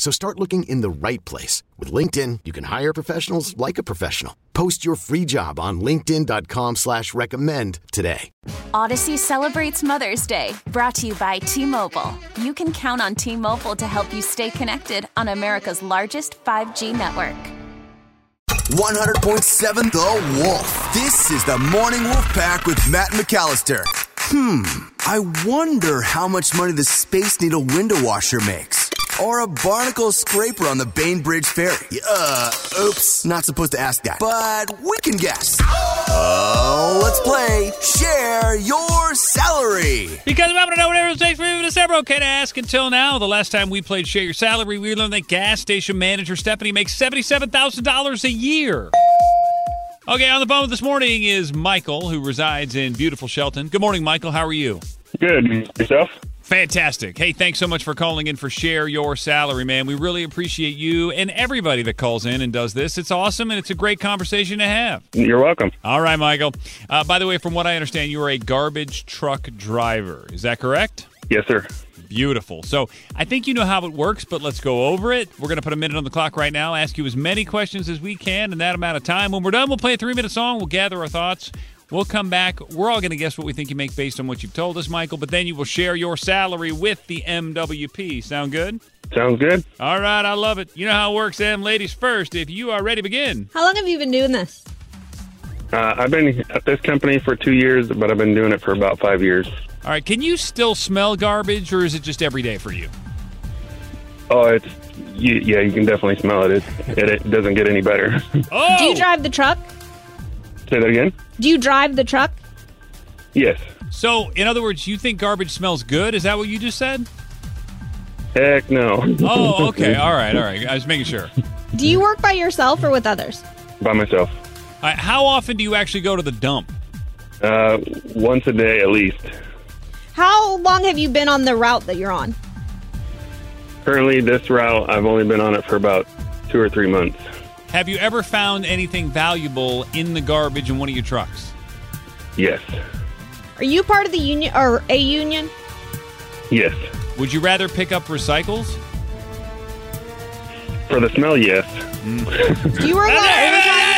So start looking in the right place. With LinkedIn, you can hire professionals like a professional. Post your free job on linkedin.com slash recommend today. Audacy celebrates Mother's Day, brought to you by T-Mobile. You can count on T-Mobile to help you stay connected on America's largest 5G network. 100.7 The Wolf. This is the Morning Wolf Pack with Matt McAllister. Hmm, I wonder how much money the Space Needle window washer makes. Or a barnacle scraper on the Bainbridge Ferry. Uh, oops, not supposed to ask that. But we can guess. Oh, let's play Share Your Salary. Because we happen to know whatever it takes for you to December. Okay to ask until now. The last time we played Share Your Salary, we learned that gas station manager Stephanie makes $77,000 a year. Okay, on the phone this morning is Michael, who resides in beautiful Shelton. Good morning, Michael. How are you? Good. Yourself? Fantastic. Hey, thanks so much for calling in for Share Your Salary, man. We really appreciate you and everybody that calls in and does this. It's awesome and it's a great conversation to have. You're welcome. All right, Michael. Uh, by the way, from what I understand, you are a garbage truck driver. Is that correct? Yes, sir. Beautiful. So I think you know how it works, but let's go over it. We're going to put a minute on the clock right now, ask you as many questions as we can in that amount of time. When we're done, we'll play a three minute song. We'll gather our thoughts. We'll come back. We're all going to guess what we think you make based on what you've told us, Michael, but then you will share your salary with the MWP. Sound good? Sounds good. All right, I love it. You know how it works, Em. Ladies first. If you are ready, begin. How long have you been doing this? Uh, I've been at this company for two years, but I've been doing it for about five years. All right, can you still smell garbage, or is it just every day for you? Oh, it's you, yeah, you can definitely smell it. It, it. it doesn't get any better. Oh! Do you drive the truck? Say that again. Do you drive the truck? Yes. So, in other words, you think garbage smells good? Is that what you just said? Heck no. Oh, okay. All right, all right. I was making sure. Do you work by yourself or with others? By myself. All right, how often do you actually go to the dump? Uh, once a day at least. How long have you been on the route that you're on? Currently, this route I've only been on it for about two or three months. Have you ever found anything valuable in the garbage in one of your trucks? Yes. Are you part of the union or a union? Yes. Would you rather pick up recycles? For the smell, yes. Do you work a lot of overtime?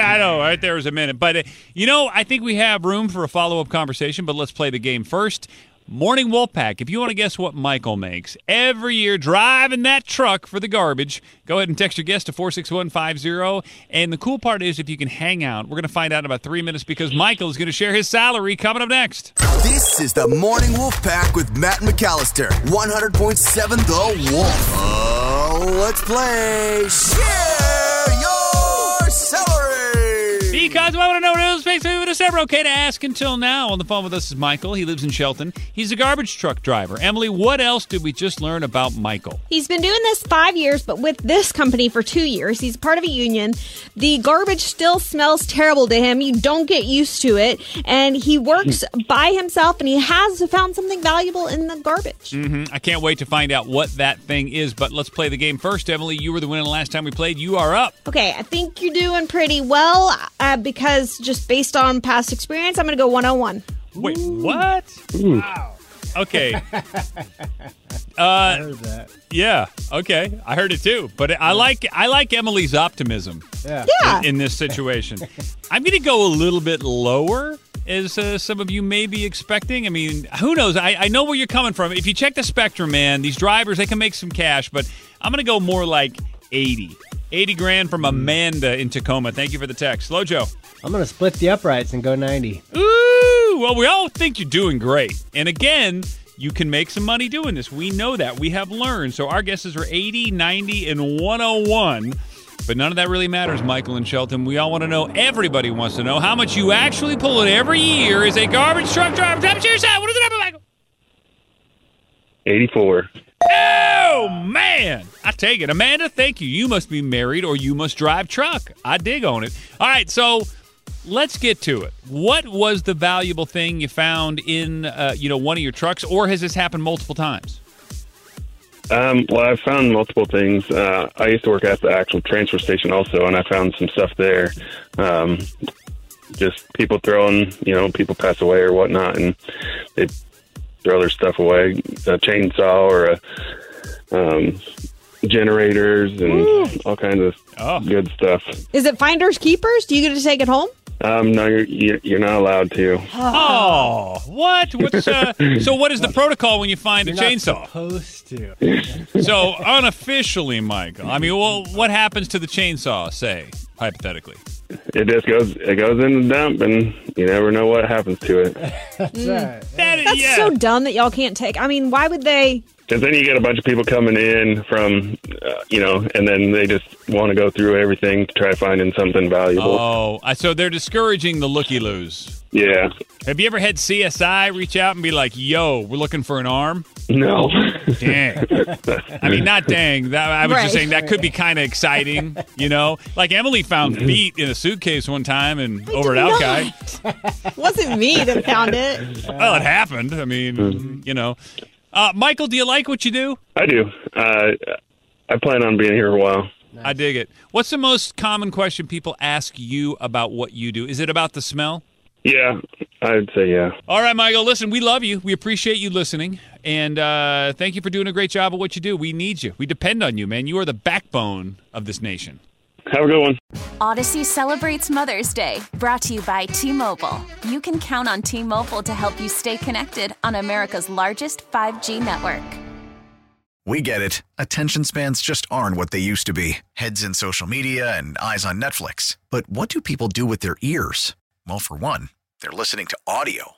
I know, right there was a minute. But, uh, you know, I think we have room for a follow up conversation, but let's play the game first. Morning Wolfpack, if you want to guess what Michael makes every year driving that truck for the garbage, go ahead and text your guess to 46150. And the cool part is if you can hang out, we're going to find out in about three minutes because Michael is going to share his salary coming up next. This is the Morning Wolf Pack with Matt McAllister. 100.7 The Wolf. Oh, let's play Share Your Salary. Because I want to know what it me Okay to ask until now. On the phone with us is Michael. He lives in Shelton. He's a garbage truck driver. Emily, what else did we just learn about Michael? He's been doing this five years, but with this company for two years. He's part of a union. The garbage still smells terrible to him. You don't get used to it. And he works by himself and he has found something valuable in the garbage. hmm I can't wait to find out what that thing is. But let's play the game first. Emily, you were the winner the last time we played. You are up. Okay, I think you're doing pretty well uh, because just based on past experience, I'm going to go 101. Wait, what? Wow. Okay. Uh, yeah. Okay. I heard it too. But I like I like Emily's optimism. Yeah. In, in this situation, I'm going to go a little bit lower. As uh, some of you may be expecting. I mean, who knows? I, I know where you're coming from. If you check the spectrum, man, these drivers, they can make some cash, but I'm going to go more like 80. 80 grand from Amanda in Tacoma. Thank you for the text. Slow Joe. I'm going to split the uprights and go 90. Ooh, well, we all think you're doing great. And again, you can make some money doing this. We know that. We have learned. So our guesses are 80, 90, and 101. But none of that really matters, Michael and Shelton. We all want to know, everybody wants to know how much you actually pull in every year as a garbage truck driver. Drop it to your side. What is the number, Michael? 84. Oh, man. I take it. Amanda, thank you. You must be married or you must drive truck. I dig on it. All right, so let's get to it. What was the valuable thing you found in uh, you know one of your trucks, or has this happened multiple times? Um, well, I've found multiple things. Uh, I used to work at the actual transfer station also, and I found some stuff there. Um, just people throwing, you know, people pass away or whatnot, and they throw their stuff away. A chainsaw or a um, generators and all kinds of Oh. good stuff. Is it finders keepers? Do you get to take it home? Um, no, you're you're you're not allowed to. Oh, what? What's uh, so? What is the protocol when you find You're a not chainsaw? supposed to. So unofficially, Michael. I mean, well, what happens to the chainsaw? Say hypothetically. It just goes it goes in the dump, and you never know what happens to it. That's right. That is, That's yeah. so dumb that y'all can't take. I mean, why would they? Because then you get a bunch of people coming in from, uh, you know, and then they just want to go through everything to try finding something valuable. Oh, I- so they're discouraging the looky loos. Yeah. Have you ever had CSI reach out and be like, "Yo, we're looking for an arm"? No. Dang. I mean, not dang. That, I was Right. just saying that could be kind of exciting, you know. Like Emily found feet in a suitcase one time and over at Alki. Wasn't me that found it. Well, it happened. I mean, you know. Uh, Michael, do you like what you do? I do. Uh, I plan on being here a while. I dig it. What's the most common question people ask you about what you do? Is it about the smell? Yeah, I'd say yeah. All right, Michael. Listen, we love you. We appreciate you listening, and uh, thank you for doing a great job of what you do. We need you. We depend on you, man. You are the backbone of this nation. Have a good one. Audacy celebrates Mother's Day, brought to you by T Mobile. You can count on T Mobile to help you stay connected on America's largest 5G network. We get it. Attention spans just aren't what they used to be heads in social media and eyes on Netflix. But what do people do with their ears? Well, for one, they're listening to audio.